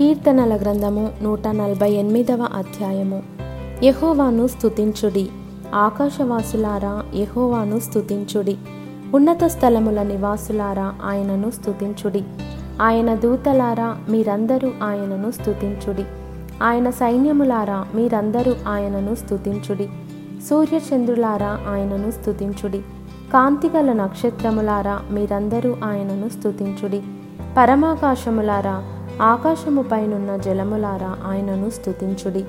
కీర్తనల గ్రంథము నూట నలభై ఎనిమిదవ అధ్యాయము. యహోవాను స్థుతించుడి ఆకాశవాసులారా యహోవాను స్తుతించుడి. ఉన్నత స్థలముల నివాసులారా ఆయనను స్తుతించుడి. ఆయన దూతలారా మీరందరూ ఆయనను స్తుతించుడి. ఆయన సైన్యములారా మీరందరూ ఆయనను స్తుతించుడి. సూర్యచంద్రులారా ఆయనను స్తుతించుడి. కాంతిగల నక్షత్రములారా మీరందరూ ఆయనను స్తుతించుడి. పరమాకాశములారా ఆకాశము పైనున్న జలములారా ఆయనను స్థుతించుడి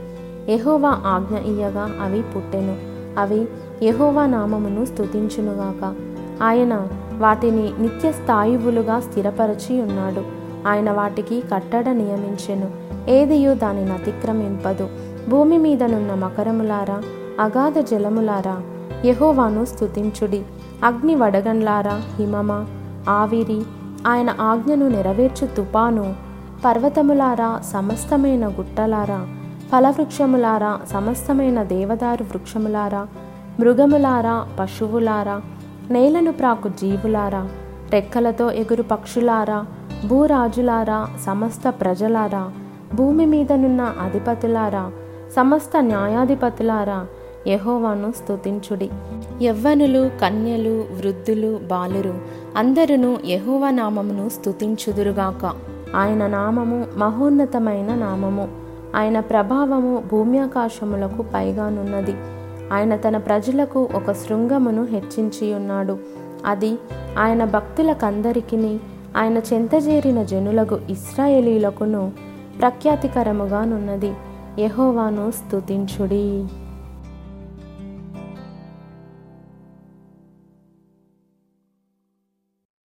యెహోవా ఆజ్ఞ ఇయ్యగా అవి పుట్టెను. అవి యెహోవా నామమును స్థుతించునుగాక ఆయన వాటిని నిత్య స్థాయువులుగా స్థిరపరచి ఉన్నాడు. ఆయన వాటికి కట్టడ నియమించెను. ఏదియు దానిని అతిక్రమింపదు. భూమి మీదనున్న మకరములారా అగాధ జలములారా యహోవాను స్థుతించుడి అగ్ని వడగండ్లారా హిమమ ఆవిరి ఆయన ఆజ్ఞను నెరవేర్చు తుపాను పర్వతములారా సమస్తమైన గుట్టలారా ఫలవృక్షములారా సమస్తమైన దేవదారు వృక్షములారా మృగములారా పశువులారా నేలను ప్రాకు జీవులారా రెక్కలతో ఎగురు పక్షులారా భూరాజులారా సమస్త ప్రజలారా భూమి మీదనున్న అధిపతులారా సమస్త న్యాయాధిపతులారా యహోవాను స్తుతించుడి. యవ్వనులు కన్యలు వృద్ధులు బాలురు అందరును యహోవ నామమును స్తుతించుదురుగాక. ఆయన నామము మహోన్నతమైన నామము. ఆయన ప్రభావము భూమ్యాకాశములకు పైగానున్నది. ఆయన తన ప్రజలకు ఒక శృంగమును హెచ్చించి ఉన్నాడు అది ఆయన భక్తులకందరికీ ఆయన చెంతజేరిన జనులకు ఇస్రాయేలీలకును ప్రఖ్యాతికరముగానున్నది. యహోవాను స్తుతించుడి.